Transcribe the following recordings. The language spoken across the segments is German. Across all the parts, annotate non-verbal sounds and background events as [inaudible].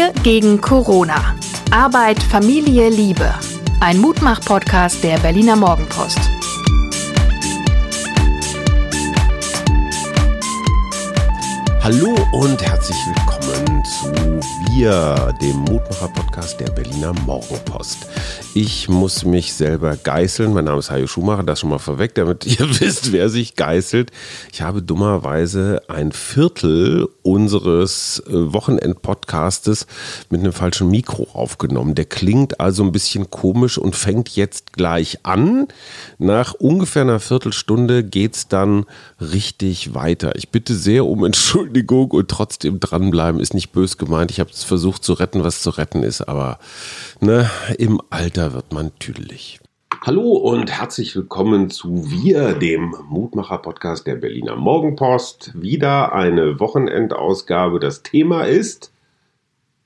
Wir gegen Corona. Arbeit, Familie, Liebe. Ein Mutmach-Podcast der Berliner Morgenpost. Hallo und herzlich willkommen zu Wir, dem Mutmacher-Podcast der Berliner Morgenpost. Ich muss mich selber geißeln. Mein Name ist Hajo Schumacher, das schon mal vorweg, damit [laughs] ihr wisst, wer sich geißelt. Ich habe dummerweise ein Viertel unseres äh, Wochenend-Podcastes mit einem falschen Mikro aufgenommen. Der klingt also ein bisschen komisch und fängt jetzt gleich an. Nach ungefähr einer Viertelstunde geht es dann richtig weiter. Ich bitte sehr um Entschuldigung und trotzdem dranbleiben. Ist nicht bös gemeint. Ich habe es versucht zu retten, was zu retten ist, aber ne, im Alter wird man tüdelig. Hallo und herzlich willkommen zu Wir, dem Mutmacher-Podcast der Berliner Morgenpost. Wieder eine Wochenendausgabe. Das Thema ist.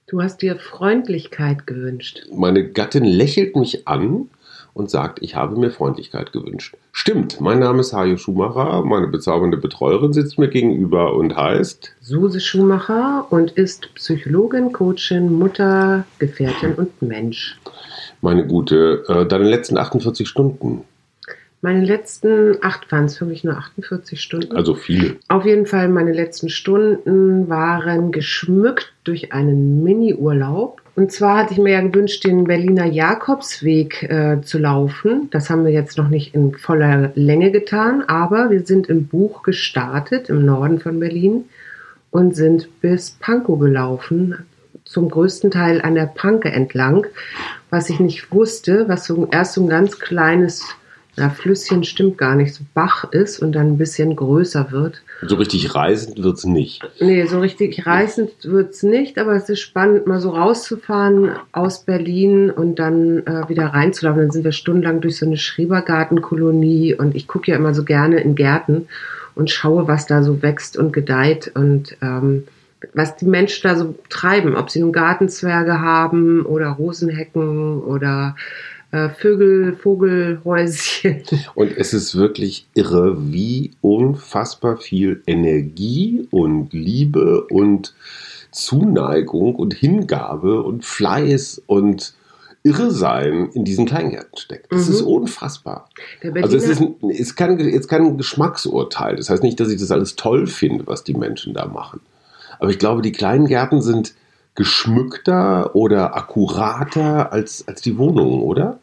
Du hast dir Freundlichkeit gewünscht. Meine Gattin lächelt mich an und sagt, ich habe mir Freundlichkeit gewünscht. Stimmt, mein Name ist Hajo Schumacher, meine bezaubernde Betreuerin sitzt mir gegenüber und heißt Suse Schumacher und ist Psychologin, Coachin, Mutter, Gefährtin und Mensch meine Gute, äh, deine letzten 48 Stunden. Meine letzten acht waren es wirklich nur 48 Stunden. Also viele. Auf jeden Fall, meine letzten Stunden waren geschmückt durch einen Mini-Urlaub. Und zwar hatte ich mir ja gewünscht, den Berliner Jakobsweg äh, zu laufen. Das haben wir jetzt noch nicht in voller Länge getan, aber wir sind im Buch gestartet, im Norden von Berlin, und sind bis Pankow gelaufen, zum größten Teil an der Panke entlang, was ich nicht wusste, was so erst so ein ganz kleines na, Flüsschen stimmt gar nicht, so Bach ist und dann ein bisschen größer wird. So richtig reißend wird es nicht. Nee, so richtig reißend wird es nicht, aber es ist spannend, mal so rauszufahren aus Berlin und dann äh, wieder reinzulaufen. Dann sind wir stundenlang durch so eine Schrebergartenkolonie und ich gucke ja immer so gerne in Gärten und schaue, was da so wächst und gedeiht und ähm, was die Menschen da so treiben, ob sie nun Gartenzwerge haben oder Rosenhecken oder äh, Vögel, Vogelhäuschen. [laughs] Und es ist wirklich irre, wie unfassbar viel Energie und Liebe und Zuneigung und Hingabe und Fleiß und Irrsein in diesen Kleingärten steckt. Das mhm. ist unfassbar. Also es ist, ein, ist kein, jetzt kein Geschmacksurteil. Das heißt nicht, dass ich das alles toll finde, was die Menschen da machen. Aber ich glaube, die kleinen Gärten sind geschmückter oder akkurater als, als die Wohnungen, oder?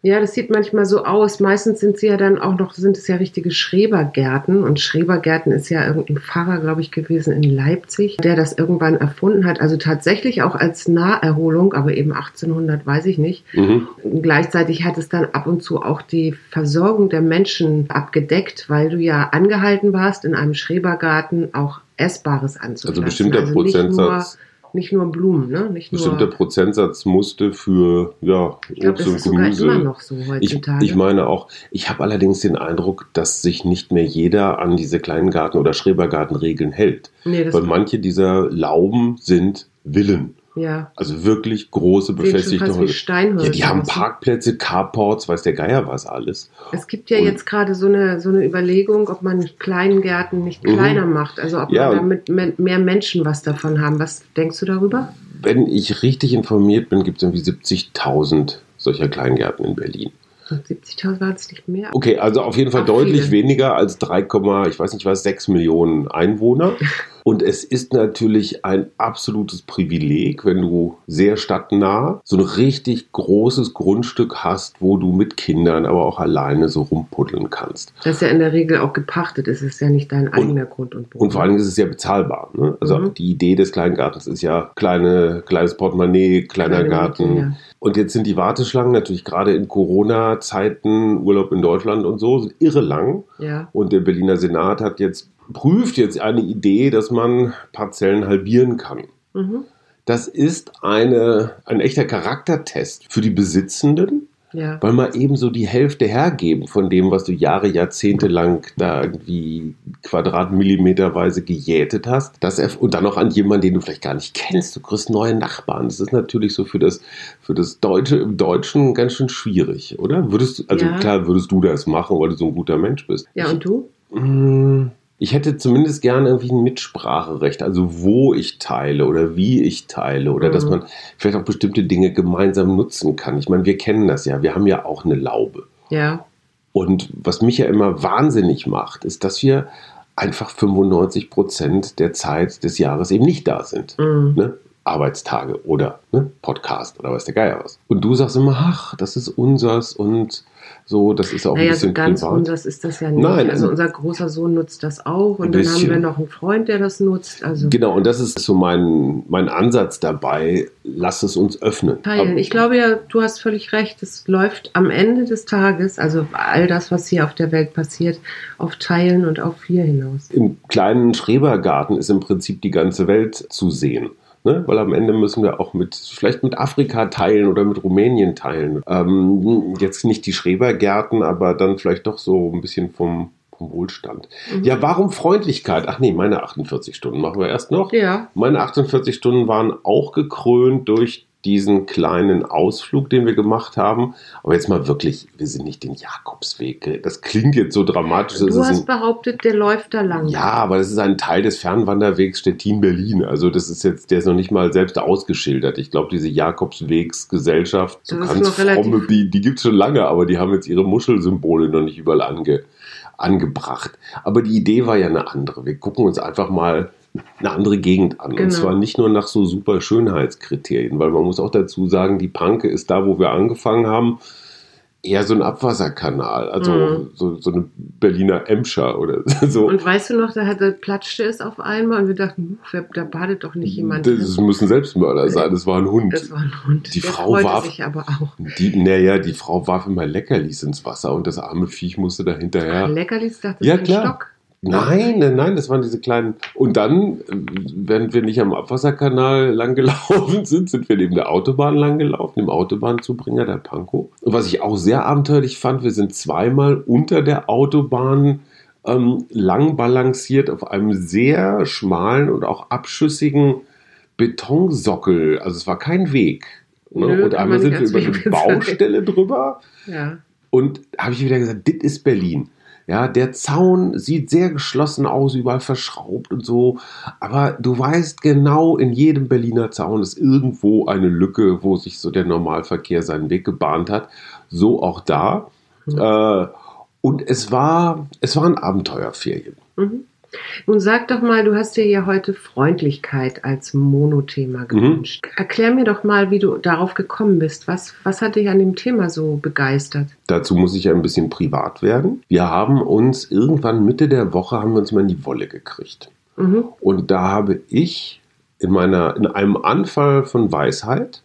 Ja, das sieht manchmal so aus. Meistens sind sie ja dann auch noch, sind es ja richtige Schrebergärten. Und Schrebergärten ist ja irgendein Pfarrer, glaube ich, gewesen in Leipzig, der das irgendwann erfunden hat. Also tatsächlich auch als Naherholung, aber eben 1800, weiß ich nicht. Mhm. Gleichzeitig hat es dann ab und zu auch die Versorgung der Menschen abgedeckt, weil du ja angehalten warst, in einem Schrebergarten auch Essbares anzupflanzen. Also bestimmter also Prozentsatz nicht nur Blumen, ne? Nicht Bestimmter nur Prozentsatz musste für ja, ich glaub, Obst das und Gemüse. Sogar immer noch so heutzutage. Ich, ich meine auch, ich habe allerdings den Eindruck, dass sich nicht mehr jeder an diese kleinen Garten- oder Schrebergartenregeln hält. Nee, Weil manche dieser Lauben sind Villen. Ja. Also wirklich große befestigte Häuser. Ja, die haben Parkplätze, Carports, weiß der Geier was alles. Es gibt ja und jetzt gerade so eine, so eine Überlegung, ob man kleinen Gärten nicht mhm. kleiner macht. Also ob ja, man damit mehr Menschen was davon haben. Was denkst du darüber? Wenn ich richtig informiert bin, gibt es irgendwie 70.000 solcher Kleingärten in Berlin. 70.000 waren es nicht mehr. Okay, also auf jeden Fall deutlich viele. weniger als 3, ich weiß nicht was, 6 Millionen Einwohner. [laughs] Und es ist natürlich ein absolutes Privileg, wenn du sehr stadtnah so ein richtig großes Grundstück hast, wo du mit Kindern, aber auch alleine so rumpuddeln kannst. Das ist ja in der Regel auch gepachtet, es ist ja nicht dein eigener und, Grund und Boden. Und vor allem ist es ja bezahlbar. Ne? Also mhm. die Idee des Kleingartens ist ja kleine, kleines Portemonnaie, kleiner Kleine Garten. Miete, ja. Und jetzt sind die Warteschlangen natürlich gerade in Corona-Zeiten, Urlaub in Deutschland und so, irre lang. Ja. Und der Berliner Senat hat jetzt prüft jetzt eine Idee, dass man Parzellen halbieren kann. Mhm. Das ist eine, ein echter Charaktertest für die Besitzenden, ja. weil man eben so die Hälfte hergeben von dem, was du Jahre, Jahrzehnte lang da irgendwie Quadratmillimeterweise gejätet hast. Das und dann noch an jemanden, den du vielleicht gar nicht kennst. Du kriegst neue Nachbarn. Das ist natürlich so für das, für das Deutsche im Deutschen ganz schön schwierig, oder? Würdest, also ja. klar würdest du das machen, weil du so ein guter Mensch bist. Ja, und du? Mmh Ich hätte zumindest gerne irgendwie ein Mitspracherecht, also wo ich teile oder wie ich teile oder mhm. dass man vielleicht auch bestimmte Dinge gemeinsam nutzen kann. Ich meine, wir kennen das ja, wir haben ja auch eine Laube. Ja. Und was mich ja immer wahnsinnig macht, ist, dass wir einfach 95 Prozent der Zeit des Jahres eben nicht da sind. Mhm. Ne? Arbeitstage oder ne, Podcast oder weiß der Geier was. Und du sagst immer, ach, das ist unsers und so, das ist auch naja, ein bisschen so ganz privat. unseres ist das ja nicht. Nein, also unser großer Sohn nutzt das auch und dann haben wir noch einen Freund, der das nutzt. Also genau, und das ist so mein, mein Ansatz dabei, lass es uns öffnen. Teilen. Aber, ich glaube ja, du hast völlig recht, es läuft am Ende des Tages, also all das, was hier auf der Welt passiert, auf Teilen und auf Wir hinaus. Im kleinen Schrebergarten ist im Prinzip die ganze Welt zu sehen. Ne? Weil am Ende müssen wir auch mit, vielleicht mit Afrika teilen oder mit Rumänien teilen. Ähm, jetzt nicht die Schrebergärten, aber dann vielleicht doch so ein bisschen vom, vom Wohlstand. Mhm. Ja, warum Freundlichkeit? Ach nee, meine 48 Stunden machen wir erst noch. Ja. Meine 48 Stunden waren auch gekrönt durch diesen kleinen Ausflug, den wir gemacht haben. Aber jetzt mal wirklich, wir sind nicht den Jakobsweg. Das klingt jetzt so dramatisch. Du hast ein, behauptet, der läuft da lang. Ja, aber das ist ein Teil des Fernwanderwegs Stettin-Berlin. Also das ist jetzt, der ist noch nicht mal selbst ausgeschildert. Ich glaube, diese Jakobswegsgesellschaft, so ganz fromme, die, die gibt es schon lange, aber die haben jetzt ihre Muschelsymbole noch nicht überall ange, angebracht. Aber die Idee war ja eine andere. Wir gucken uns einfach mal eine andere Gegend an. Genau. Und zwar nicht nur nach so super Schönheitskriterien, weil man muss auch dazu sagen, die Panke ist da, wo wir angefangen haben, eher so ein Abwasserkanal, also mhm. so, so eine Berliner Emscher oder [laughs] so. Und weißt du noch, da, hatte, platschte es auf einmal und wir dachten, da badet doch nicht jemand. Das müssen Selbstmörder sein, das war ein Hund. Das war ein Hund. Die Der Frau warf, sich aber auch. Die, naja, die Frau warf immer Leckerlis ins Wasser und das arme Viech musste da hinterher. Ach, Leckerlis, dachte ja, klar. Stock. Nein, nein, nein, das waren diese kleinen. Und dann, während wir nicht am Abwasserkanal [laughs] lang gelaufen sind, sind wir neben der Autobahn lang gelaufen, dem Autobahnzubringer der Pankow. Und was ich auch sehr abenteuerlich fand, wir sind zweimal unter der Autobahn ähm, lang balanciert auf einem sehr schmalen und auch abschüssigen Betonsockel. Also es war kein Weg. Ne? Nö, und einmal sind wir über eine Baustelle drüber. Ja. Und habe ich wieder gesagt, das ist Berlin. Ja, der Zaun sieht sehr geschlossen aus, überall verschraubt und so. Aber du weißt genau, in jedem Berliner Zaun ist irgendwo eine Lücke, wo sich so der Normalverkehr seinen Weg gebahnt hat. So auch da. Mhm. Äh, und es war, es waren Abenteuerferien. Mhm. Nun sag doch mal, du hast dir ja heute Freundlichkeit als Monothema mhm. gewünscht. Mhm. Erklär mir doch mal, wie du darauf gekommen bist. Was, was hat dich an dem Thema so begeistert? Dazu muss ich ein bisschen privat werden. Wir haben uns irgendwann Mitte der Woche haben wir uns mal in die Wolle gekriegt. Mhm. Und da habe ich in meiner, in einem Anfall von Weisheit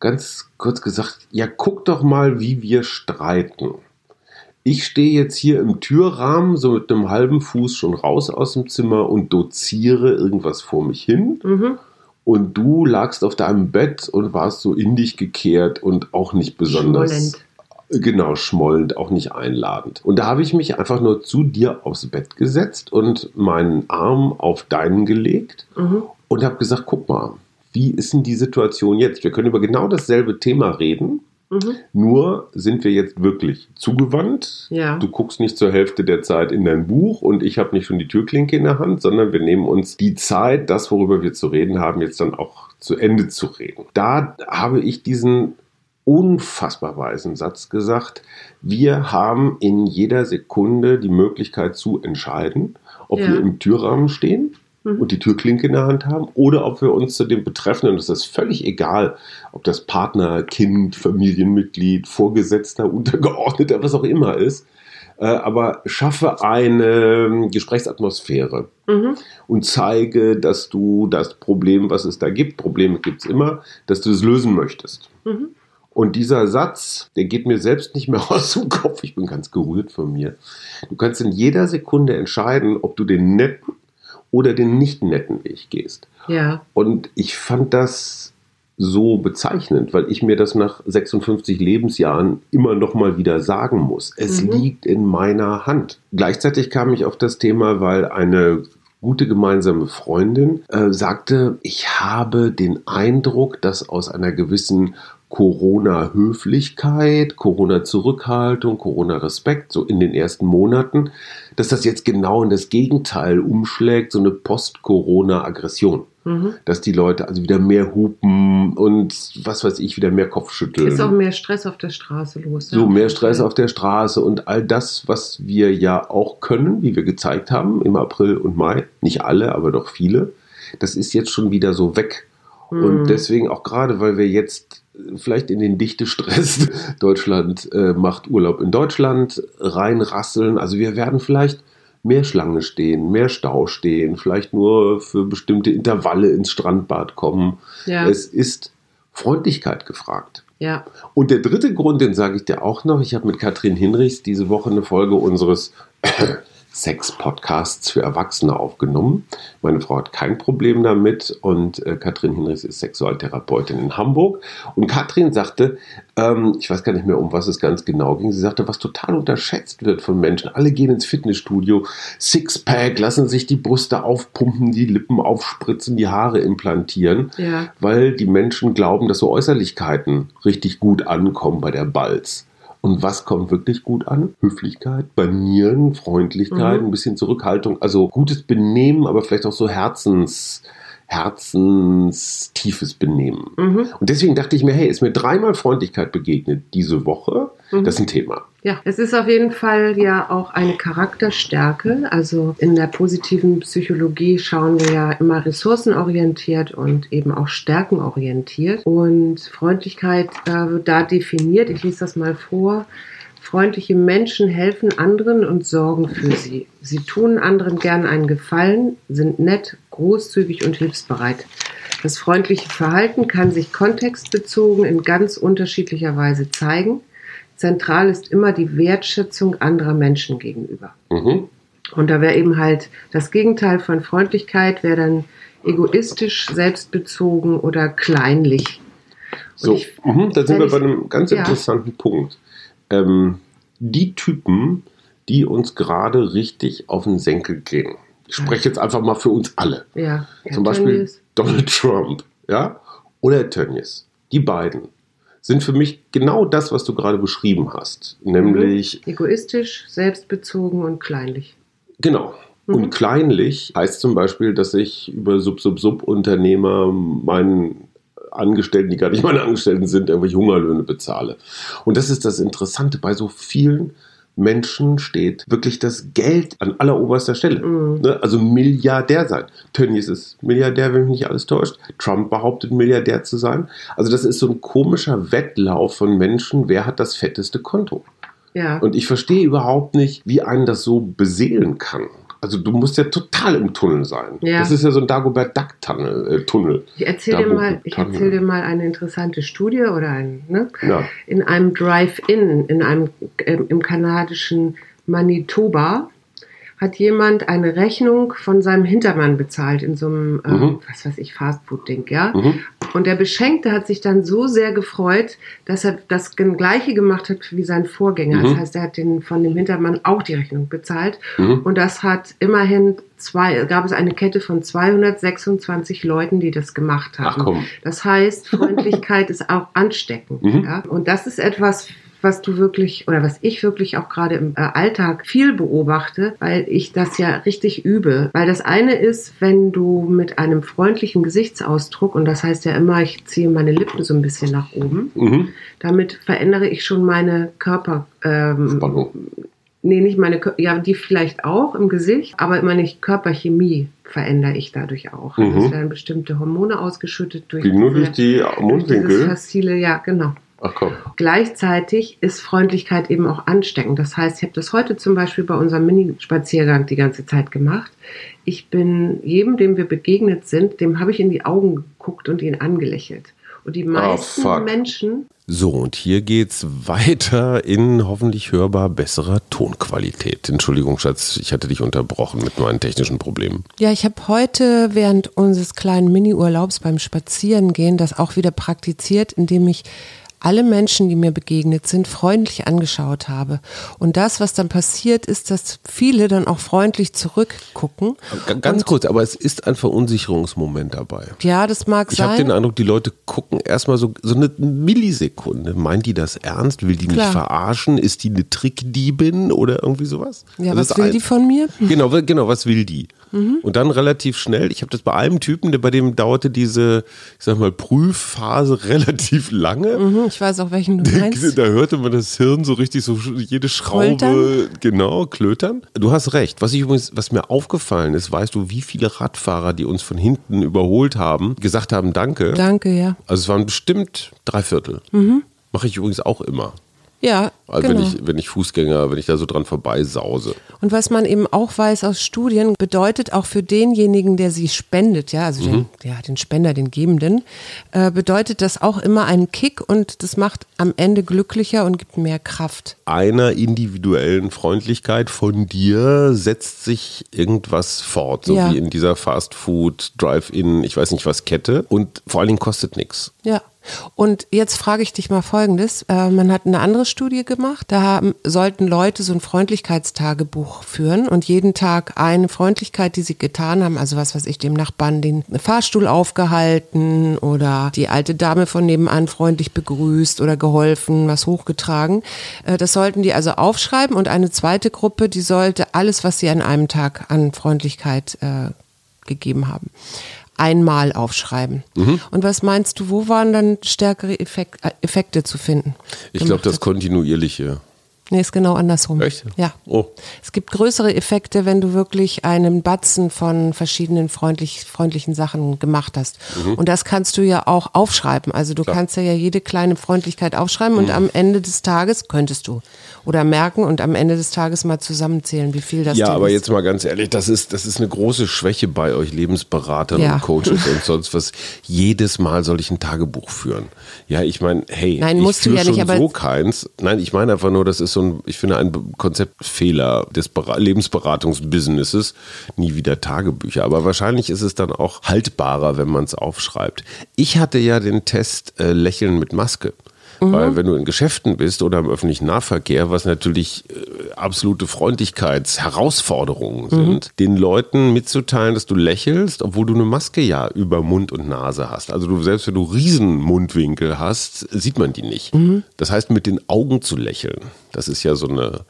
ganz kurz gesagt, ja, guck doch mal, wie wir streiten ich stehe jetzt hier im Türrahmen, so mit einem halben Fuß schon raus aus dem Zimmer und doziere irgendwas vor mich hin. Mhm. Und du lagst auf deinem Bett und warst so in dich gekehrt und auch nicht besonders. Schmollend. Genau, schmollend, auch nicht einladend. Und da habe ich mich einfach nur zu dir aufs Bett gesetzt und meinen Arm auf deinen gelegt mhm. und habe gesagt: guck mal, wie ist denn die Situation jetzt? Wir können über genau dasselbe Thema reden. Mhm. Nur sind wir jetzt wirklich zugewandt. Ja. Du guckst nicht zur Hälfte der Zeit in dein Buch und ich habe nicht schon die Türklinke in der Hand, sondern wir nehmen uns die Zeit, das, worüber wir zu reden haben, jetzt dann auch zu Ende zu reden. Da habe ich diesen unfassbar weisen Satz gesagt. Wir haben in jeder Sekunde die Möglichkeit zu entscheiden, ob ja. wir im Türrahmen stehen mhm. und die Türklinke in der Hand haben oder ob wir uns zu dem Betreffenden, das ist völlig egal, ob das Partner, Kind, Familienmitglied, Vorgesetzter, Untergeordneter, was auch immer ist, äh, aber schaffe eine Gesprächsatmosphäre mhm. und zeige, dass du das Problem, was es da gibt, Probleme gibt es immer, dass du es lösen möchtest. Mhm. Und dieser Satz, der geht mir selbst nicht mehr [laughs] aus dem Kopf. Ich bin ganz gerührt von mir. Du kannst in jeder Sekunde entscheiden, ob du den netten oder den nicht netten Weg gehst. Ja. Und ich fand das so bezeichnend, weil ich mir das nach 56 Lebensjahren immer noch mal wieder sagen muss. Es mhm. liegt in meiner Hand. Gleichzeitig kam ich auf das Thema, weil eine gute gemeinsame Freundin äh, sagte, ich habe den Eindruck, dass aus einer gewissen Corona-Höflichkeit, Corona-Zurückhaltung, Corona-Respekt, so in den ersten Monaten, dass das jetzt genau in das Gegenteil umschlägt, so eine Post-Corona-Aggression. Mhm. Dass die Leute also wieder mehr hupen und was weiß ich, wieder mehr Kopfschütteln. Ist auch mehr Stress auf der Straße los. So, mehr Stress auf der Straße und all das, was wir ja auch können, wie wir gezeigt haben im April und Mai. Nicht alle, aber doch viele. Das ist jetzt schon wieder so weg. Mhm. Und deswegen auch gerade, weil wir jetzt vielleicht in den Dichtestress [laughs] Deutschland äh, macht Urlaub in Deutschland reinrasseln. Also wir werden vielleicht mehr Schlange stehen, mehr Stau stehen, vielleicht nur für bestimmte Intervalle ins Strandbad kommen. Ja. Es ist Freundlichkeit gefragt. Ja. Und der dritte Grund, den sage ich dir auch noch, ich habe mit Katrin Hinrichs diese Woche eine Folge unseres Sex-Podcasts für Erwachsene aufgenommen. Meine Frau hat kein Problem damit und äh, Katrin Hinrichs ist Sexualtherapeutin in Hamburg. Und Katrin sagte, ähm, ich weiß gar nicht mehr, um was es ganz genau ging, sie sagte, was total unterschätzt wird von Menschen. Alle gehen ins Fitnessstudio, Sixpack, lassen sich die Brüste aufpumpen, die Lippen aufspritzen, die Haare implantieren, ja. weil die Menschen glauben, dass so Äußerlichkeiten richtig gut ankommen bei der Balz. Und was kommt wirklich gut an? Höflichkeit, Banieren, Freundlichkeit, mhm. ein bisschen Zurückhaltung, also gutes Benehmen, aber vielleicht auch so Herzens, herzenstiefes Benehmen. Mhm. Und deswegen dachte ich mir, hey, ist mir dreimal Freundlichkeit begegnet diese Woche. Mhm. Das ist ein Thema. Ja, es ist auf jeden Fall ja auch eine Charakterstärke. Also in der positiven Psychologie schauen wir ja immer ressourcenorientiert und eben auch stärkenorientiert. Und Freundlichkeit äh, wird da definiert. Ich lese das mal vor. Freundliche Menschen helfen anderen und sorgen für sie. Sie tun anderen gern einen Gefallen, sind nett, großzügig und hilfsbereit. Das freundliche Verhalten kann sich kontextbezogen in ganz unterschiedlicher Weise zeigen. Zentral ist immer die Wertschätzung anderer Menschen gegenüber. Mhm. Und da wäre eben halt das Gegenteil von Freundlichkeit, wäre dann egoistisch, selbstbezogen oder kleinlich. so, ich, mh, da sind wir bei einem ganz ja. interessanten Punkt. Ähm, die Typen, die uns gerade richtig auf den Senkel gehen. Ich spreche jetzt einfach mal für uns alle. Ja, Zum Beispiel Tönnies. Donald Trump, ja, oder Tönnies. Die beiden sind für mich genau das, was du gerade beschrieben hast. Nämlich. Mhm. Egoistisch, selbstbezogen und kleinlich. Genau. Mhm. Und kleinlich heißt zum Beispiel, dass ich über Sub-Sub-Sub-Unternehmer meinen Angestellten, die gar nicht meine Angestellten sind, irgendwelche Hungerlöhne bezahle. Und das ist das Interessante bei so vielen Menschen steht wirklich das Geld an alleroberster Stelle. Mhm. Ne? Also Milliardär sein. Tönnies ist Milliardär, wenn mich nicht alles täuscht. Trump behauptet, Milliardär zu sein. Also das ist so ein komischer Wettlauf von Menschen. Wer hat das fetteste Konto? Ja. Und ich verstehe überhaupt nicht, wie einen das so beseelen kann. Also du musst ja total im Tunnel sein. Ja. Das ist ja so ein Dagobert Duck Tunnel. Äh, Tunnel. Ich erzähle dir, mal, erzähl dir mal eine interessante Studie oder ein, ne? Ja. in einem Drive-In in einem äh, im kanadischen Manitoba hat jemand eine Rechnung von seinem Hintermann bezahlt in so einem, ähm, mhm. was weiß ich, Fastfood-Ding, ja. Mhm. Und der Beschenkte hat sich dann so sehr gefreut, dass er das Gleiche gemacht hat wie sein Vorgänger. Mhm. Das heißt, er hat den, von dem Hintermann auch die Rechnung bezahlt. Mhm. Und das hat immerhin zwei, gab es eine Kette von 226 Leuten, die das gemacht haben. Ach komm. Das heißt, Freundlichkeit [laughs] ist auch ansteckend. Mhm. Ja? Und das ist etwas, was du wirklich oder was ich wirklich auch gerade im äh, Alltag viel beobachte, weil ich das ja richtig übe. Weil das eine ist, wenn du mit einem freundlichen Gesichtsausdruck, und das heißt ja immer, ich ziehe meine Lippen so ein bisschen nach oben, mhm. damit verändere ich schon meine Körper. Ähm, Spannung. Nee, nicht meine, ja, die vielleicht auch im Gesicht, aber meine Körperchemie verändere ich dadurch auch. Mhm. Es werden bestimmte Hormone ausgeschüttet durch, die nur durch die Mundwinkel. Durch ja, genau. Ach komm. Gleichzeitig ist Freundlichkeit eben auch ansteckend. Das heißt, ich habe das heute zum Beispiel bei unserem Mini-Spaziergang die ganze Zeit gemacht. Ich bin jedem, dem wir begegnet sind, dem habe ich in die Augen geguckt und ihn angelächelt. Und die oh, meisten oh, Menschen. So, und hier geht's weiter in hoffentlich hörbar besserer Tonqualität. Entschuldigung, Schatz, ich hatte dich unterbrochen mit meinen technischen Problemen. Ja, ich habe heute während unseres kleinen Mini-Urlaubs beim Spazierengehen das auch wieder praktiziert, indem ich alle Menschen, die mir begegnet sind, freundlich angeschaut habe. Und das, was dann passiert, ist, dass viele dann auch freundlich zurückgucken. Ganz kurz, aber es ist ein Verunsicherungsmoment dabei. Ja, das mag Ich sein. habe den Eindruck, die Leute gucken erstmal so, so eine Millisekunde. Meint die das ernst? Will die mich Klar. verarschen? Ist die eine Trickdiebin oder irgendwie sowas? ja, Das was will die von mir? Genau, genau, was will die? Mhm. Und dann relativ schnell, ich habe das bei einem Typen, der bei dem dauerte diese, ich sag mal, Prüfphase [laughs] relativ lange. Mhm, ich weiß auch, welchen du meinst. Da hörte man das Hirn so richtig so jede Schraube Klötern? genau klötern. Du hast recht. Was ich übrigens, was mir aufgefallen ist, weißt du, wie viele Radfahrer, die uns von hinten überholt haben, gesagt haben Danke. Danke, ja. Also es waren bestimmt drei Viertel. Mache ich übrigens auch immer. Ja, Also genau. wenn ich wenn ich Fußgänger, wenn ich da so dran vorbeisause. Und was man eben auch weiß aus Studien, bedeutet auch für denjenigen, der sie spendet, ja, also den, ja, den Spender, den Gebenden, äh, bedeutet das auch immer einen Kick und das macht am Ende glücklicher und gibt mehr Kraft. einer individuellen Freundlichkeit von dir setzt sich irgendwas fort, so Ja. wie in dieser Fast Food Drive-In, ich weiß nicht was Kette und vor allen Dingen kostet nichts. Ja. Und jetzt frage ich dich mal Folgendes. Äh, man hat eine andere Studie gemacht. Da haben, sollten Leute so ein Freundlichkeitstagebuch führen und jeden Tag eine Freundlichkeit, die sie getan haben, also was weiß ich, dem Nachbarn den Fahrstuhl aufgehalten oder die alte Dame von nebenan freundlich begrüßt oder geholfen, was hochgetragen. Äh, das sollten die also aufschreiben und eine zweite Gruppe, die sollte alles, was sie an einem Tag an Freundlichkeit äh, gegeben haben, einmal aufschreiben. Und was meinst du, wo waren dann stärkere äh, Effekte zu finden? Ich glaube, das kontinuierliche. Nee, ist genau andersrum. Echt? Ja. Oh. Es gibt größere Effekte, wenn du wirklich einen Batzen von verschiedenen freundlich, freundlichen Sachen gemacht hast. Mhm. Und das kannst du ja auch aufschreiben. Also du kannst ja jede kleine Freundlichkeit aufschreiben Mhm. und am Ende des Tages könntest du oder merken und am Ende des Tages mal zusammenzählen, wie viel das Ja, aber ist. jetzt mal ganz ehrlich, das ist, das ist eine große Schwäche bei euch Lebensberatern Ja. und Coaches [laughs] und sonst was. Jedes Mal soll ich ein Tagebuch führen. Ja, ich meine, hey, Nein, ich musst du ja nicht, aber- so keins. Nein, ich meine einfach nur, das ist so ein, ich finde, ein Konzeptfehler des Bera- Lebensberatungsbusinesses. Nie wieder Tagebücher. Aber wahrscheinlich ist es dann auch haltbarer, wenn man es aufschreibt. Ich hatte ja den Test äh, Lächeln mit Maske. Mhm. Weil wenn du in Geschäften bist oder im öffentlichen Nahverkehr, was natürlich äh, absolute Freundlichkeitsherausforderungen sind, den Leuten mitzuteilen, dass du lächelst, obwohl du eine Maske ja über Mund und Nase hast. Also du selbst wenn du riesen Mundwinkel hast, sieht man die nicht. Das heißt, mit den Augen zu lächeln, das ist ja so eine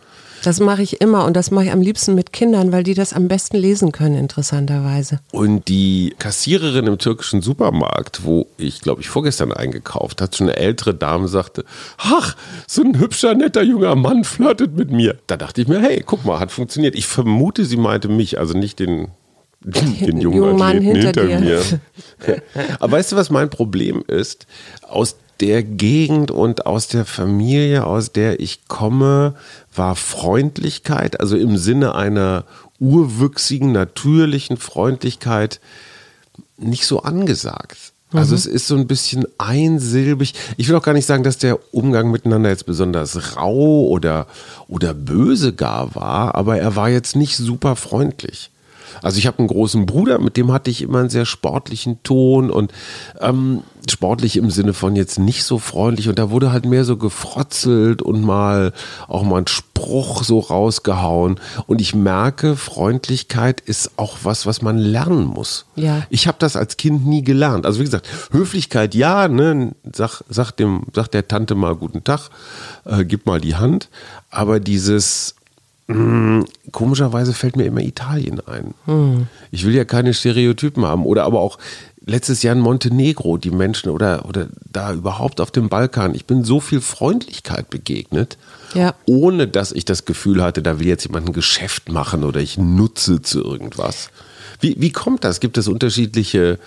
Das mache ich immer und das mache ich am liebsten mit Kindern, weil die das am besten lesen können, interessanterweise. Und die Kassiererin im türkischen Supermarkt, wo ich, glaube ich, vorgestern eingekauft hat, schon eine ältere Dame sagte, ach, so ein hübscher, netter junger Mann flirtet mit mir. Da dachte ich mir, hey, guck mal, hat funktioniert. Ich vermute, sie meinte mich, also nicht den, [laughs] den jungen, jungen Mann hinter hinter, mir. [laughs] Aber weißt du, was mein Problem ist? Aus der Gegend und aus der Familie, aus der ich komme, war Freundlichkeit, also im Sinne einer urwüchsigen, natürlichen Freundlichkeit, nicht so angesagt. Also es ist so ein bisschen einsilbig. Ich will auch gar nicht sagen, dass der Umgang miteinander jetzt besonders rau oder, oder böse gar war, aber er war jetzt nicht super freundlich. Also ich habe einen großen Bruder, mit dem hatte ich immer einen sehr sportlichen Ton und ähm, sportlich im Sinne von jetzt nicht so freundlich und da wurde halt mehr so gefrotzelt und mal auch mal ein Spruch so rausgehauen und ich merke, Freundlichkeit ist auch was, was man lernen muss. Ja. Ich habe das als Kind nie gelernt. Also wie gesagt, Höflichkeit ja, ne, sag, sag dem, sag der Tante mal guten Tag, äh, gib mal die Hand, aber dieses mh, komischerweise fällt mir immer Italien ein. Ich will ja keine Stereotypen haben oder aber auch letztes Jahr in Montenegro die Menschen oder oder da überhaupt auf dem Balkan. Ich bin so viel Freundlichkeit begegnet. Ja. Ohne dass ich das Gefühl hatte, da will jetzt jemand ein Geschäft machen oder ich nutze zu irgendwas. Wie, wie kommt das? Gibt es unterschiedliche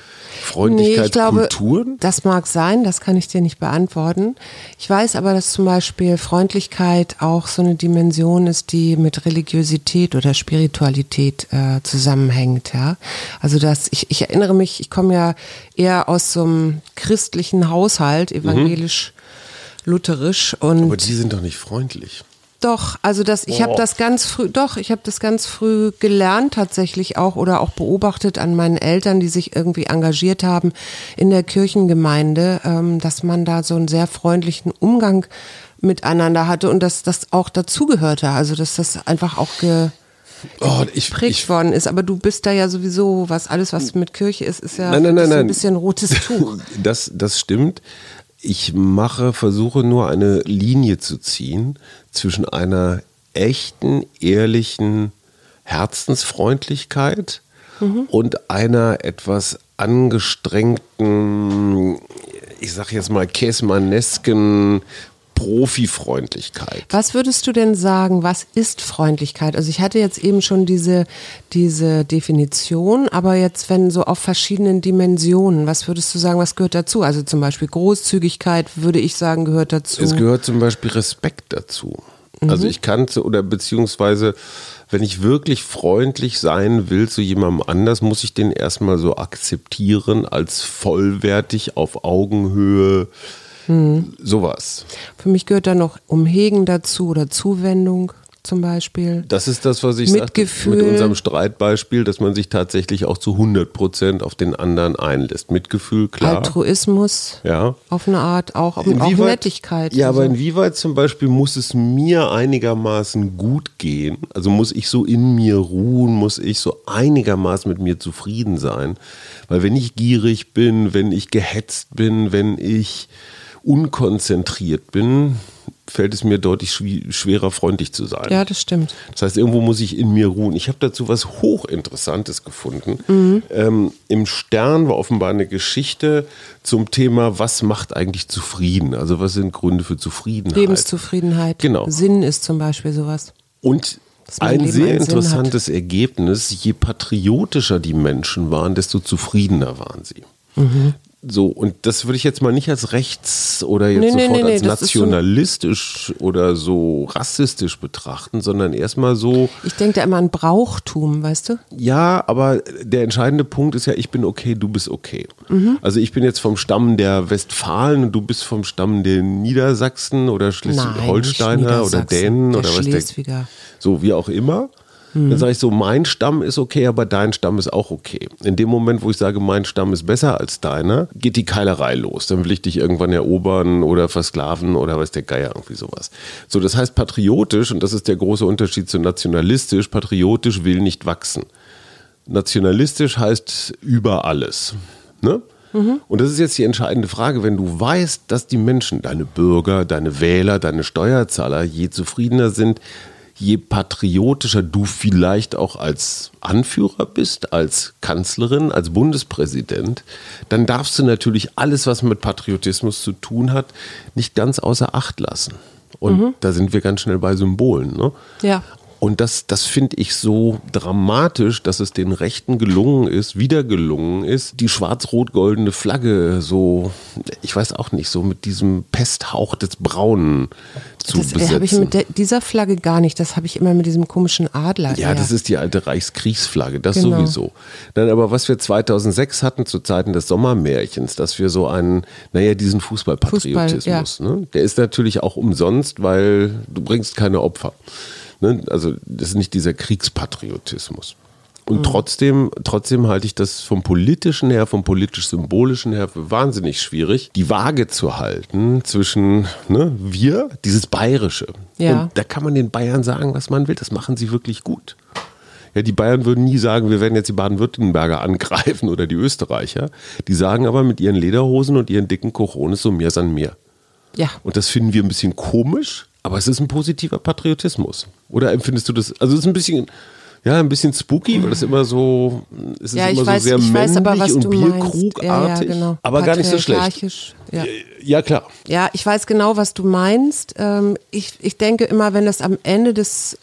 Freundlichkeitskulturen? das mag sein, das kann ich dir nicht beantworten. Ich weiß aber, dass zum Beispiel Freundlichkeit auch so eine Dimension ist, die mit Religiosität oder Spiritualität äh, zusammenhängt. Ja? Also dass ich, ich erinnere mich, ich komme ja eher aus so einem christlichen Haushalt, evangelisch, lutherisch und Aber die sind doch nicht freundlich. Doch, also das, ich habe das ganz früh, doch, ich habe das ganz früh gelernt tatsächlich auch oder auch beobachtet an meinen Eltern, die sich irgendwie engagiert haben in der Kirchengemeinde, ähm, dass man da so einen sehr freundlichen Umgang miteinander hatte und dass das auch dazugehörte, also dass das einfach auch ge, Oh, ich, geprägt ich, worden ist. Aber du bist da ja sowieso, was alles, was mit Kirche ist, ist ja Nein, nein, nein, so ein bisschen rotes Tuch. [laughs] Das, das stimmt. Ich mache, versuche nur eine Linie zu ziehen zwischen einer echten, ehrlichen Herzensfreundlichkeit und einer etwas angestrengten, ich sag jetzt mal, käsmanesken Profifreundlichkeit. Was würdest du denn sagen, was ist Freundlichkeit? Also ich hatte jetzt eben schon diese, diese Definition, aber jetzt, wenn so auf verschiedenen Dimensionen, was würdest du sagen, was gehört dazu? Also zum Beispiel Großzügigkeit, würde ich sagen, gehört dazu. Es gehört zum Beispiel Respekt dazu. Also ich kann oder beziehungsweise, wenn ich wirklich freundlich sein will zu jemandem anders, muss ich den erstmal so akzeptieren als vollwertig auf Augenhöhe. Sowas. Für mich gehört da noch Umhegen dazu oder Zuwendung zum Beispiel. Das ist das, was ich Mitgefühl. sagte mit unserem Streitbeispiel, dass man sich tatsächlich auch zu 100 Prozent auf den anderen einlässt. Mitgefühl, klar. Altruismus ja. auf eine Art, auch, auch Nettigkeit. Ja, aber also. inwieweit zum Beispiel muss es mir einigermaßen gut gehen? Also muss ich so in mir ruhen, muss ich so einigermaßen mit mir zufrieden sein? Weil wenn ich gierig bin, wenn ich gehetzt bin, wenn ich unkonzentriert bin, fällt es mir deutlich schwerer, freundlich zu sein. Ja, das stimmt. Das heißt, irgendwo muss ich in mir ruhen. Ich habe dazu was Hochinteressantes gefunden. Mhm. Ähm, Im Stern war offenbar eine Geschichte zum Thema, was macht eigentlich zufrieden? Also was sind Gründe für Zufriedenheit? Lebenszufriedenheit. Genau. Sinn ist zum Beispiel sowas. Und ein Leben sehr interessantes Ergebnis, je patriotischer die Menschen waren, desto zufriedener waren sie. Mhm. So, und das würde ich jetzt mal nicht als rechts oder jetzt Nee, sofort nee, als nee, das ist so- nationalistisch oder so rassistisch betrachten, sondern erstmal so, Ich denke da immer an Brauchtum, weißt du? Ja, aber der entscheidende Punkt ist ja, ich bin okay, du bist okay. Mhm. Also ich bin jetzt vom Stamm der Westfalen und du bist vom Stamm der Niedersachsen oder Schleswig-Holsteiner oder Dänen der oder was der, so wie auch immer. Mhm. Dann sage ich so, mein Stamm ist okay, aber dein Stamm ist auch okay. In dem Moment, wo ich sage, mein Stamm ist besser als deiner, geht die Keilerei los. Dann will ich dich irgendwann erobern oder versklaven oder weiß der Geier, irgendwie sowas. So, das heißt patriotisch, und das ist der große Unterschied zu nationalistisch, patriotisch will nicht wachsen. Nationalistisch heißt über alles. Ne? Und das ist jetzt die entscheidende Frage, wenn du weißt, dass die Menschen, deine Bürger, deine Wähler, deine Steuerzahler, je zufriedener sind, je patriotischer du vielleicht auch als Anführer bist, als Kanzlerin, als Bundespräsident, dann darfst du natürlich alles, was mit Patriotismus zu tun hat, nicht ganz außer Acht lassen. Und da sind wir ganz schnell bei Symbolen. Ne? Ja. Und das, das finde ich so dramatisch, dass es den Rechten gelungen ist, wieder gelungen ist, die schwarz-rot-goldene Flagge so, ich weiß auch nicht, so mit diesem Pesthauch des Braunen zu Das äh, habe ich besetzen. mit der, dieser Flagge gar nicht. Das habe ich immer mit diesem komischen Adler. ja, eher. das ist die alte Reichskriegsflagge, das Genau. sowieso. Dann aber, was wir 2006 hatten zu Zeiten des Sommermärchens, dass wir so einen, naja, diesen Fußballpatriotismus, ne? der ist natürlich auch umsonst, weil du bringst keine Opfer. Ne? Also das ist nicht dieser Kriegspatriotismus. Und trotzdem, trotzdem halte ich das vom politischen her, vom politisch-symbolischen her für wahnsinnig schwierig, die Waage zu halten zwischen ne, wir, dieses Bayerische. Ja. Und da kann man den Bayern sagen, was man will. Das machen sie wirklich gut. Ja, die Bayern würden nie sagen, wir werden jetzt die Baden-Württemberger angreifen oder die Österreicher. Die sagen aber mit ihren Lederhosen und ihren dicken Corones so mir san mir. ja. Und das finden wir ein bisschen komisch, aber es ist ein positiver Patriotismus. Oder empfindest du das? Also es ist ein bisschen, ja, ein bisschen spooky, weil es immer so, es ist Ja, immer ich weiß, so sehr ich weiß aber, was männlich du und meinst. Bierkrugartig, Ja, ja, genau. aber gar nicht so schlecht. Ja. Ja, klar. Ja, ich weiß genau, was du meinst. Ähm, ich, ich denke immer, wenn das am Ende des,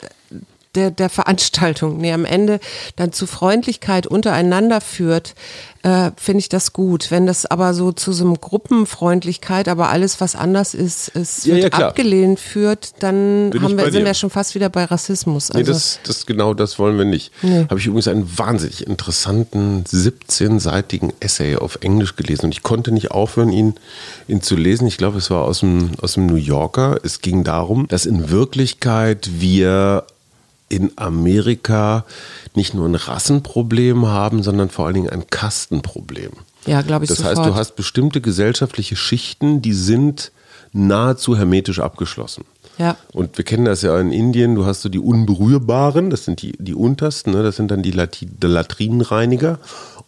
der, der Veranstaltung, nee, am Ende dann zu Freundlichkeit untereinander führt, äh, finde ich das gut. Wenn das aber so zu so einem Gruppenfreundlichkeit, aber alles, was anders ist, es Ja, wird ja, abgelehnt führt, dann Bin haben wir, sind wir schon fast wieder bei Rassismus. Nee, Also, das, das genau das wollen wir nicht. Nee. Habe ich übrigens einen wahnsinnig interessanten 17-seitigen Essay auf Englisch gelesen und ich konnte nicht aufhören, ihn, ihn zu lesen. Ich glaube, es war aus dem, aus dem New Yorker. Es ging darum, dass in Wirklichkeit wir in Amerika nicht nur ein Rassenproblem haben, sondern vor allen Dingen ein Kastenproblem. ja, glaube ich Das sofort. heißt, du hast bestimmte gesellschaftliche Schichten, die sind nahezu hermetisch abgeschlossen. Ja. Und wir kennen das ja in Indien, du hast so die Unberührbaren, das sind die, die untersten, ne? das sind dann die, Lati Latrinenreiniger.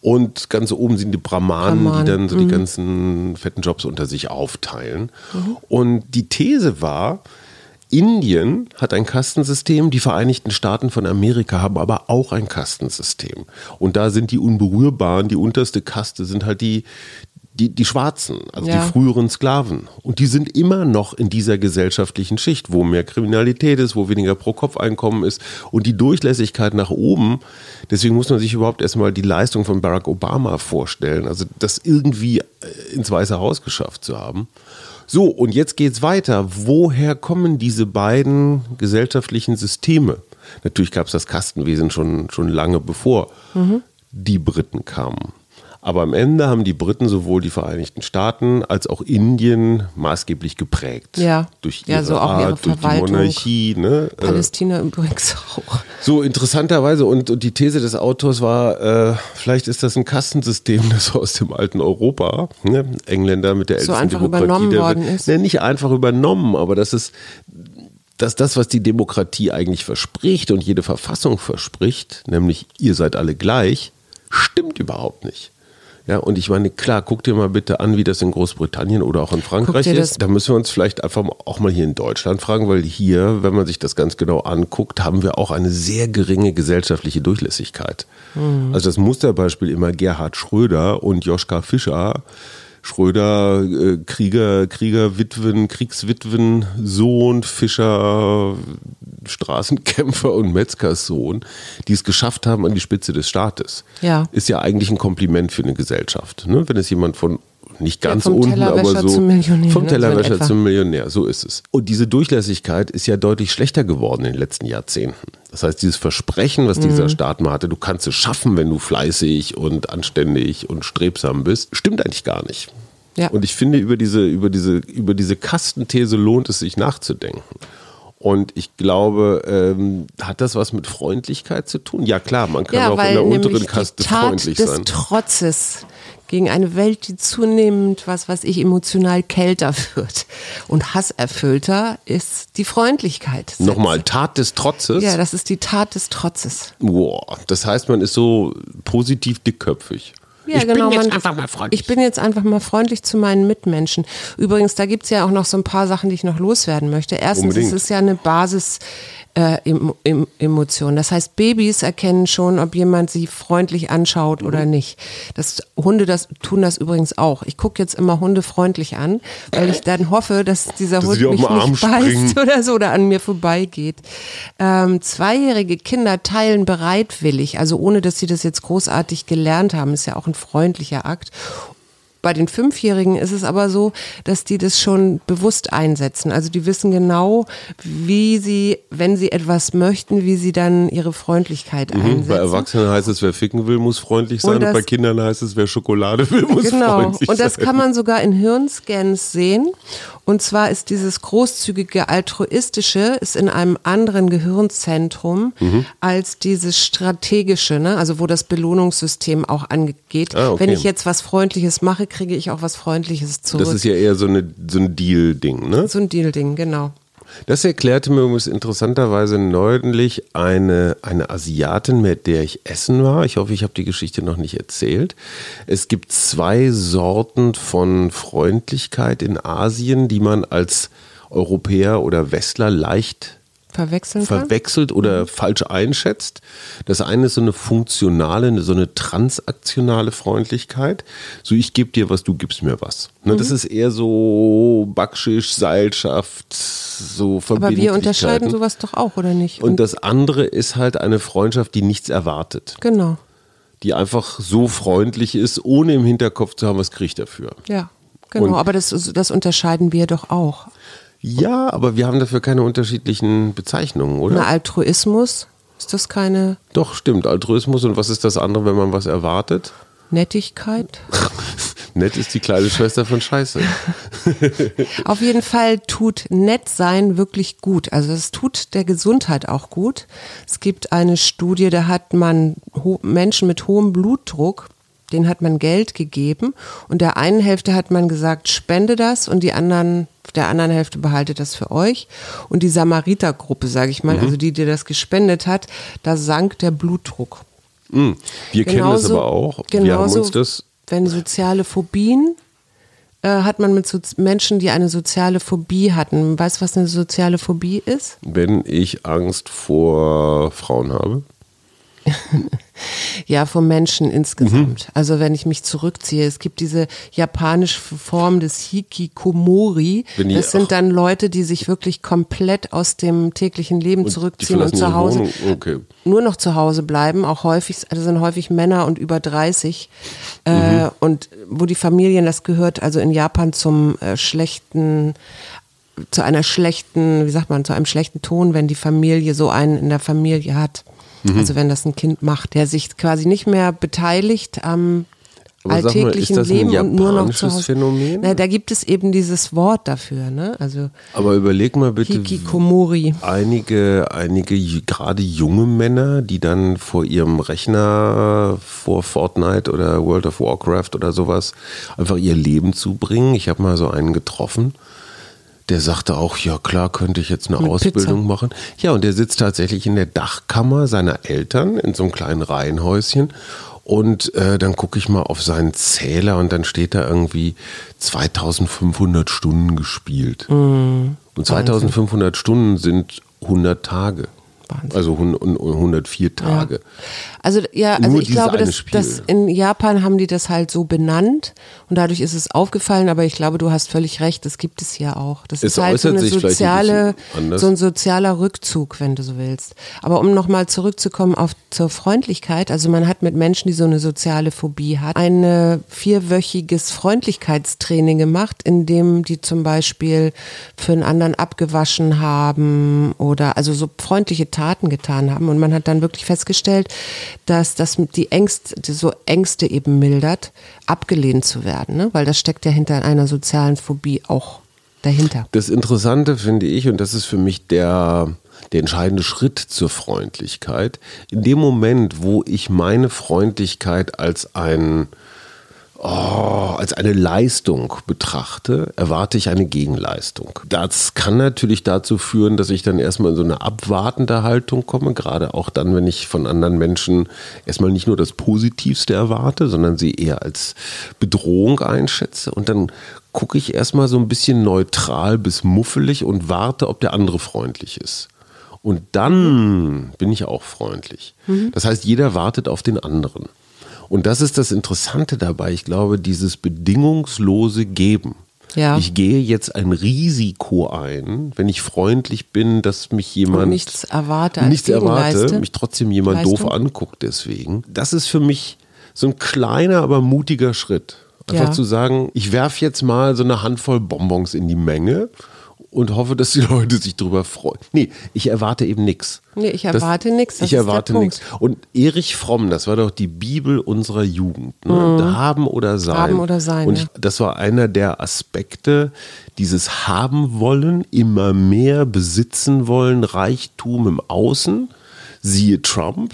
Und ganz oben sind die Brahmanen, Brahmanen, die dann so die ganzen fetten Jobs unter sich aufteilen. Und die These war, Indien hat ein Kastensystem, die Vereinigten Staaten von Amerika haben aber auch ein Kastensystem. Und da sind die Unberührbaren, die unterste Kaste sind halt die, die, die Schwarzen, also Ja. die früheren Sklaven. Und die sind immer noch in dieser gesellschaftlichen Schicht, wo mehr Kriminalität ist, wo weniger Pro-Kopf-Einkommen ist. Und die Durchlässigkeit nach oben, deswegen muss man sich überhaupt erstmal die Leistung von Barack Obama vorstellen. Also das irgendwie äh, ins Weiße Haus geschafft zu haben. So, und jetzt geht's weiter. Woher kommen diese beiden gesellschaftlichen Systeme? Natürlich gab es das Kastenwesen schon, schon lange bevor die Briten kamen. Aber am Ende haben die Briten sowohl die Vereinigten Staaten als auch Indien maßgeblich geprägt. Ja. Durch Ja, ihre so auch ihre Art, durch die. Monarchie. Ne? Äh, Palästina übrigens auch. so interessanterweise und, und die These des Autors war, äh, vielleicht ist das ein Kastensystem, [laughs] das aus dem alten Europa, ne? Engländer mit der So ältesten einfach Demokratie übernommen der worden ist. Ne, nicht einfach übernommen, aber das ist dass das, was die Demokratie eigentlich verspricht und jede Verfassung verspricht, nämlich ihr seid alle gleich, stimmt überhaupt nicht. Ja, und ich meine, klar, guck dir mal bitte an, wie das in Großbritannien oder auch in Frankreich ist. Da müssen wir uns vielleicht einfach auch mal hier in Deutschland fragen, weil hier, wenn man sich das ganz genau anguckt, haben wir auch eine sehr geringe gesellschaftliche Durchlässigkeit. Also das Musterbeispiel immer Gerhard Schröder und Joschka Fischer. Schröder, äh, Krieger, Kriegerwitwen, Kriegswitwen, Sohn, Fischer, Straßenkämpfer und Metzgerssohn, die es geschafft haben an die Spitze des Staates. Ja. Ist ja eigentlich ein Kompliment für eine Gesellschaft. Ne? Wenn es jemand von nicht ganz vom unten, aber so zum Millionär, vom ne? Tellerwäscher zum Millionär, so ist es. Und diese Durchlässigkeit ist ja deutlich schlechter geworden in den letzten Jahrzehnten. Das heißt, dieses Versprechen, was Mhm. dieser Staat mal hatte, du kannst es schaffen, wenn du fleißig und anständig und strebsam bist, stimmt eigentlich gar nicht. Ja. Und ich finde, über diese, über, diese, über diese Kastenthese lohnt es sich nachzudenken. Und ich glaube, ähm, hat das was mit Freundlichkeit zu tun? Ja klar, man kann ja, auch in der unteren Kaste Tat freundlich des sein. Trotzes gegen eine Welt, die zunehmend, was weiß ich, emotional kälter wird und hasserfüllter, ist die Freundlichkeit. Nochmal, Tat des Trotzes. Ja, das ist die Tat des Trotzes. Boah, das heißt, man ist so positiv dickköpfig. Ja, ich genau. bin jetzt man, einfach mal freundlich. Ich bin jetzt einfach mal freundlich zu meinen Mitmenschen. Übrigens, da gibt's ja auch noch so ein paar Sachen, die ich noch loswerden möchte. Erstens, Unbedingt. es ist ja eine Basis. Äh, em, em, Emotion. Das heißt, Babys erkennen schon, ob jemand sie freundlich anschaut Mhm. oder nicht. Das, Hunde das, tun das übrigens auch. Ich gucke jetzt immer Hunde freundlich an, weil ich dann hoffe, dass dieser Dass Hund mich Arm nicht beißt springen. [laughs] oder so oder an mir vorbeigeht. Ähm, zweijährige Kinder teilen bereitwillig, also ohne dass sie das jetzt großartig gelernt haben, ist ja auch ein freundlicher Akt. Bei den Fünfjährigen ist es aber so, dass die das schon bewusst einsetzen. Also die wissen genau, wie sie, wenn sie etwas möchten, wie sie dann ihre Freundlichkeit Mhm, einsetzen. bei Erwachsenen heißt es, wer ficken will, muss freundlich sein. Und Und, das- bei Kindern heißt es, wer Schokolade will, muss Genau, freundlich und das sein. kann man sogar in Hirnscans sehen. Und zwar ist dieses großzügige altruistische ist in einem anderen Gehirnzentrum Mhm. als dieses strategische, ne? also wo das Belohnungssystem auch angeht. Ah, okay. Wenn ich jetzt was Freundliches mache, kriege ich auch was Freundliches zurück. Das ist ja eher so, eine, so ein Deal-Ding, ne? so ein Deal-Ding, genau. Das erklärte mir übrigens interessanterweise neulich eine, eine Asiatin, mit der ich essen war. Ich hoffe, ich habe die Geschichte noch nicht erzählt. Es gibt zwei Sorten von Freundlichkeit in Asien, die man als Europäer oder Westler leicht verwechseln kann? verwechselt oder falsch einschätzt. Das eine ist so eine funktionale, so eine transaktionale Freundlichkeit. So, ich gebe dir was, du gibst mir was. Ne, Das ist eher so Backschisch, Seilschaft, so Aber wir unterscheiden sowas doch auch, oder nicht? Und das andere ist halt eine Freundschaft, die nichts erwartet. genau, Die einfach so freundlich ist, ohne im Hinterkopf zu haben, was kriege ich dafür. ja. Genau, Und- aber das, das unterscheiden wir doch auch. Ja, aber wir haben dafür keine unterschiedlichen Bezeichnungen, oder? Na, Altruismus, ist das keine Doch, stimmt. Altruismus. Und was ist das andere, wenn man was erwartet? Nettigkeit? [laughs] Nett ist die kleine Schwester von Scheiße. [laughs] Auf jeden Fall tut nett sein wirklich gut. Also es tut der Gesundheit auch gut. Es gibt eine Studie, da hat man Menschen mit hohem Blutdruck, denen hat man Geld gegeben und der einen Hälfte hat man gesagt, spende das und die anderen der anderen Hälfte behaltet das für euch. Und die Samaritergruppe, sage ich mal, also die, die das gespendet hat, da sank der Blutdruck. Hm. Wir kennen das Genauso- aber auch. wir genauso, haben uns das. wenn soziale Phobien äh, hat man mit so Menschen, die eine soziale Phobie hatten. Weißt du, was eine soziale Phobie ist? Wenn ich Angst vor Frauen habe. [laughs] Ja, vom Menschen insgesamt. Mhm. Also wenn ich mich zurückziehe, es gibt diese japanische Form des Hikikomori. Das sind dann Leute, die sich wirklich komplett aus dem täglichen Leben die zurückziehen und zu Hause. Okay. nur noch zu Hause bleiben, auch häufig, also sind häufig Männer und über 30 äh, und wo die Familien, das gehört also in Japan zum äh, schlechten, zu einer schlechten, wie sagt man, zu einem schlechten Ton, wenn die Familie so einen in der Familie hat. Also wenn das ein Kind macht, der sich quasi nicht mehr beteiligt am Aber mal, alltäglichen ein Leben und nur noch zu Hause. Phänomen? Na, da gibt es eben dieses Wort dafür, ne? Also Aber überleg mal bitte, Hikikomori. einige, einige gerade junge Männer, die dann vor ihrem Rechner vor Fortnite oder World of Warcraft oder sowas einfach ihr Leben zubringen. Ich habe mal so einen getroffen, der sagte auch, ja klar, könnte ich jetzt eine Mit Ausbildung Pizza. machen. Ja, und der sitzt tatsächlich in der Dachkammer seiner Eltern in so einem kleinen Reihenhäuschen. Und äh, dann gucke ich mal auf seinen Zähler und dann steht da irgendwie 2500 Stunden gespielt. Mhm. Und 2500 Stunden sind 100 Tage. Wahnsinn. Also hun- hun- 104 Tage. Also ja, also Nur ich glaube, dass, dass in Japan haben die das halt so benannt und dadurch ist es aufgefallen, aber ich glaube, du hast völlig recht, das gibt es hier auch. Das Es ist halt so eine ein soziale, anders. so ein sozialer Rückzug, wenn du so willst. Aber um nochmal zurückzukommen auf zur Freundlichkeit, also man hat mit Menschen, die so eine soziale Phobie hat, ein vierwöchiges Freundlichkeitstraining gemacht, in dem die zum Beispiel für einen anderen abgewaschen haben oder also so freundliche Taten getan haben. Und man hat dann wirklich festgestellt, dass das die Ängste, so Ängste eben mildert, abgelehnt zu werden, ne? weil das steckt ja hinter einer sozialen Phobie auch dahinter. Das Interessante finde ich, und das ist für mich der, der entscheidende Schritt zur Freundlichkeit, in dem Moment, wo ich meine Freundlichkeit als ein oh, als eine Leistung betrachte, erwarte ich eine Gegenleistung. Das kann natürlich dazu führen, dass ich dann erstmal in so eine abwartende Haltung komme, gerade auch dann, wenn ich von anderen Menschen erstmal nicht nur das Positivste erwarte, sondern sie eher als Bedrohung einschätze und dann gucke ich erstmal so ein bisschen neutral bis muffelig und warte, ob der andere freundlich ist. Und dann bin ich auch freundlich. Das heißt, jeder wartet auf den anderen. Und das ist das Interessante dabei. Ich glaube, dieses bedingungslose Geben. Ja. Ich gehe jetzt ein Risiko ein, wenn ich freundlich bin, dass mich jemand Und nichts erwarte nichts erwarte, Gegenleiste- mich trotzdem jemand Leistung. doof anguckt deswegen. Das ist für mich so ein kleiner, aber mutiger Schritt. Einfach Ja. zu sagen, ich werfe jetzt mal so eine Handvoll Bonbons in die Menge und hoffe, dass die [laughs] Leute sich drüber freuen. Nee, ich erwarte eben nichts. Nee, ich erwarte nix, das Ich erwarte nichts. Und Erich Fromm, das war doch die Bibel unserer Jugend. Ne? Haben oder sein. Mhm. Haben oder sein, Und ich, das war einer der Aspekte, dieses haben wollen, immer mehr besitzen wollen, Reichtum im Außen. Siehe Trump,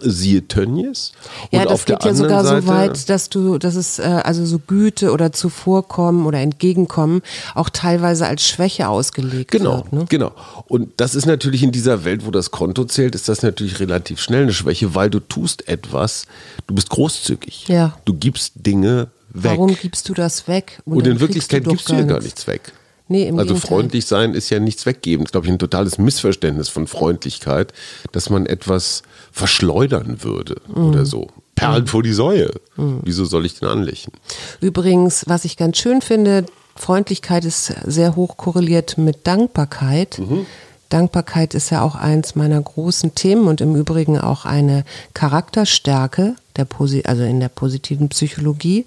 siehe Tönnies. Mhm. Ja, Und das geht ja sogar so Seite, weit, dass du, dass es äh, also so Güte oder Zuvorkommen oder Entgegenkommen auch teilweise als Schwäche ausgelegt Genau, wird. Ne? genau. Und das ist natürlich in dieser Welt, wo das Konto zählt, ist das natürlich relativ schnell eine Schwäche, weil du tust etwas, du bist großzügig. Ja. Du gibst Dinge weg. Warum gibst du das weg? Und dann in Wirklichkeit kriegst gibst du ja gar nichts weg. Nee, also Gegenteil. freundlich sein ist ja nichts weggeben. Das ist, glaube ich, ein totales Missverständnis von Freundlichkeit, dass man etwas verschleudern würde Mhm. oder so. Perlen vor die Säue. Wieso soll ich den anlächeln? Übrigens, was ich ganz schön finde, Freundlichkeit ist sehr hoch korreliert mit Dankbarkeit. Dankbarkeit ist ja auch eins meiner großen Themen und im Übrigen auch eine Charakterstärke, der, Posi- also in der positiven Psychologie.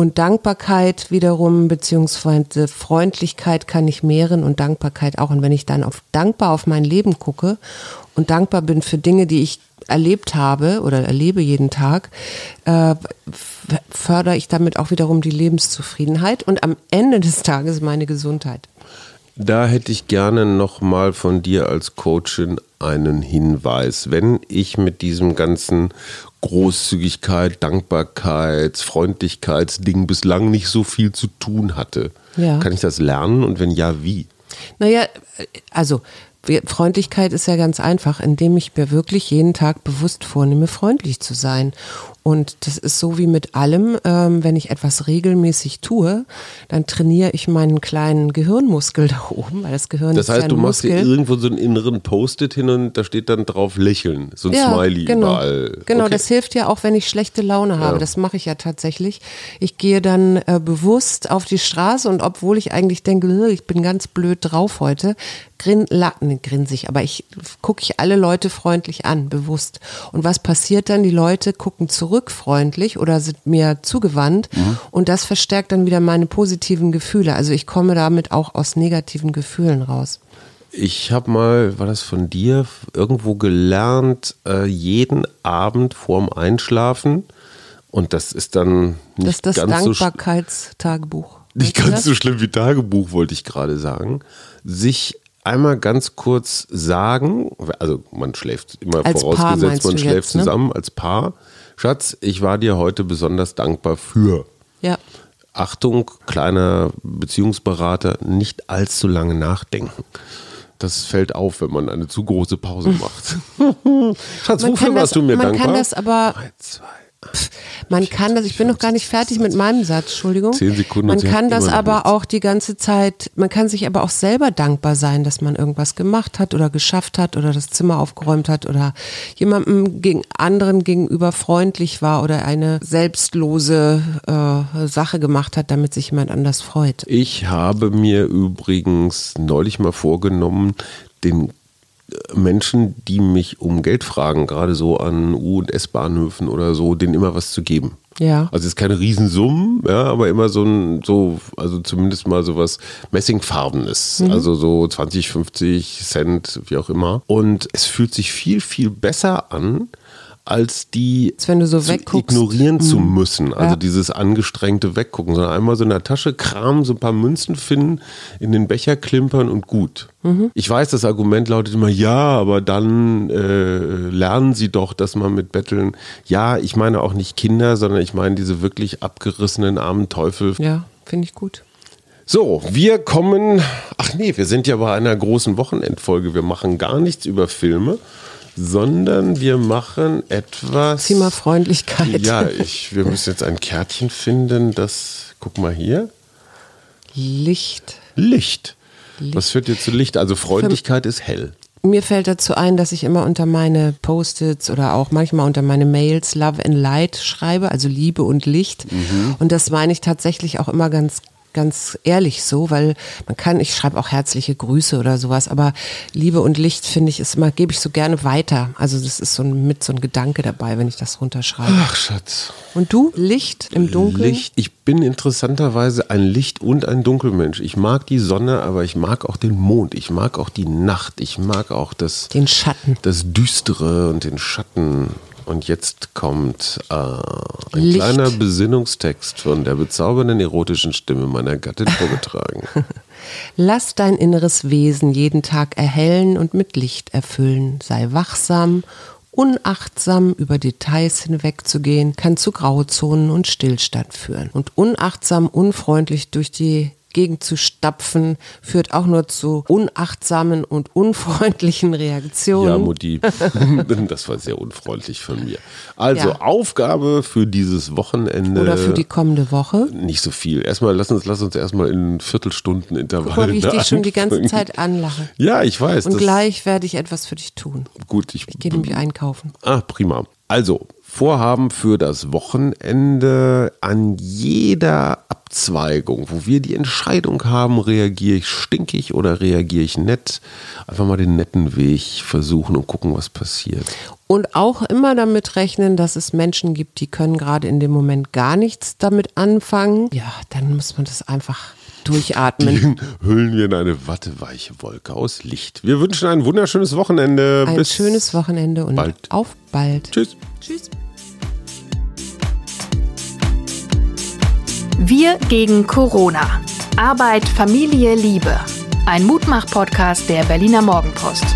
Und Dankbarkeit wiederum, beziehungsweise Freundlichkeit kann ich mehren und Dankbarkeit auch. Und wenn ich dann auf dankbar auf mein Leben gucke und dankbar bin für Dinge, die ich erlebt habe oder erlebe jeden Tag, äh, fördere ich damit auch wiederum die Lebenszufriedenheit und am Ende des Tages meine Gesundheit. Da hätte ich gerne nochmal von dir als Coachin einen Hinweis. Wenn ich mit diesem ganzen Großzügigkeit, Dankbarkeits, Freundlichkeitsding bislang nicht so viel zu tun hatte, Ja. kann ich das lernen und wenn ja, wie? Naja, also wir- Freundlichkeit ist ja ganz einfach, indem ich mir wirklich jeden Tag bewusst vornehme, freundlich zu sein. Und das ist so wie mit allem, ähm, wenn ich etwas regelmäßig tue, dann trainiere ich meinen kleinen Gehirnmuskel [laughs] da oben, weil das Gehirn Das ist ja heißt, du machst dir Muskel. irgendwo so einen inneren Post-it hin und da steht dann drauf Lächeln, so ein Smiley genau. überall. Genau, Okay. das hilft ja auch, wenn ich schlechte Laune habe. Das mache ich ja tatsächlich. Ich gehe dann äh, bewusst auf die Straße und obwohl ich eigentlich denke, "Ugh, ich bin ganz blöd drauf heute, grin, la, nee, grinse ich, aber ich gucke ich alle Leute freundlich an, bewusst. Und was passiert dann? Die Leute gucken zurück freundlich oder sind mir zugewandt Mhm. und das verstärkt dann wieder meine positiven Gefühle. Also ich komme damit auch aus negativen Gefühlen raus. Ich habe mal, war das von dir, irgendwo gelernt, äh, jeden Abend vorm Einschlafen und das ist dann nicht Das ist das ganz so Dankbarkeitstagebuch. Nicht Weißt du ganz so schlimm wie Tagebuch, wollte ich gerade sagen. Sich einmal ganz kurz sagen, also man schläft immer Als vorausgesetzt, man schläft jetzt, ne? zusammen als Paar. Schatz, ich war dir heute besonders dankbar für. Ja. Achtung, kleiner Beziehungsberater, nicht allzu lange nachdenken. Das fällt auf, wenn man eine zu große Pause [laughs] macht. Schatz, Man wofür warst das- du mir man dankbar? kann das aber- Drei, zwei, Man kann das, ich bin noch gar nicht fertig mit meinem Satz, Entschuldigung. Zehn Sekunden und Man kann das aber auch die ganze Zeit, man kann sich aber auch selber dankbar sein, dass man irgendwas gemacht hat oder geschafft hat oder das Zimmer aufgeräumt hat oder jemandem gegen anderen gegenüber freundlich war oder eine selbstlose äh, Sache gemacht hat, damit sich jemand anders freut. Ich habe mir übrigens neulich mal vorgenommen, den Menschen, die mich um Geld fragen, gerade so an U- und S-Bahnhöfen oder so, denen immer was zu geben. Ja. Also es ist keine Riesensummen, ja, aber immer so ein, so, also zumindest mal so was Messingfarbenes. Also so 20, 50 Cent, wie auch immer. Und es fühlt sich viel, viel besser an, als die so zu ignorieren zu müssen. Also Ja. dieses angestrengte Weggucken, sondern einmal so in der Tasche kramen, so ein paar Münzen finden, in den Becher klimpern und gut. Mhm. Ich weiß, das Argument lautet immer, ja, aber dann äh, lernen sie doch, dass man mit Betteln, ja, ich meine auch nicht Kinder, sondern ich meine diese wirklich abgerissenen armen Teufel. Ja, finde ich gut. So, wir kommen, ach nee, wir sind ja bei einer großen Wochenendfolge. Wir machen gar nichts über Filme, sondern wir machen etwas. Thema Freundlichkeit. Ja, [laughs] ich, wir müssen jetzt ein Kärtchen finden, das, guck mal hier, Licht. Licht. Was führt dir zu Licht? Also Freundlichkeit ist hell. Mir fällt dazu ein, dass ich immer unter meine Post-its oder auch manchmal unter meine Mails Love and Light schreibe, also Liebe und Licht. Und das meine ich tatsächlich auch immer ganz ganz ehrlich so, weil man kann, ich schreibe auch herzliche Grüße oder sowas, aber Liebe und Licht finde ich ist immer, gebe ich so gerne weiter. Also das ist so ein, mit so ein Gedanke dabei, wenn ich das runterschreibe. Ach, Schatz. Und du? Licht im Dunkeln? Licht. Ich bin interessanterweise ein Licht- und ein Dunkelmensch. Ich mag die Sonne, aber ich mag auch den Mond. Ich mag auch die Nacht. Ich mag auch das, Den Schatten. das Düstere und den Schatten. Und jetzt kommt äh, ein Licht. kleiner Besinnungstext von der bezaubernden erotischen Stimme meiner Gattin vorgetragen. [laughs] Lass dein inneres Wesen jeden Tag erhellen und mit Licht erfüllen. Sei wachsam, unachtsam über Details hinwegzugehen, kann zu Grauzonen und Stillstand führen. Und unachtsam, unfreundlich durch die gegenzustapfen, führt auch nur zu unachtsamen und unfreundlichen Reaktionen. Ja, Mutti, [laughs] das war sehr unfreundlich von mir. Also Ja. Aufgabe für dieses Wochenende. Oder für die kommende Woche. nicht so viel. Erstmal lass uns, lass uns erstmal in Viertelstunden Intervallen. Guck mal, wie ich dich schon die ganze. Zeit anlache. Ja, ich weiß. Und gleich werde ich etwas für dich tun. Gut, ich, Ich gehe nämlich einkaufen. Ah, prima. Also, Vorhaben für das Wochenende an jeder Abzweigung, wo wir die Entscheidung haben, reagiere ich stinkig oder reagiere ich nett, einfach mal den netten Weg versuchen und gucken, was passiert. Und auch immer damit rechnen, dass es Menschen gibt, die können gerade in dem Moment gar nichts damit anfangen. Ja, dann muss man das einfach durchatmen. Den hüllen wir in eine watteweiche Wolke aus Licht. Wir wünschen ein wunderschönes Wochenende. Ein Bis schönes Wochenende und bald. auf bald. Tschüss. Tschüss. Wir gegen Corona. Arbeit, Familie, Liebe. Ein Mutmach-Podcast der Berliner Morgenpost.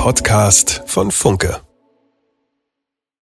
Podcast von Funke.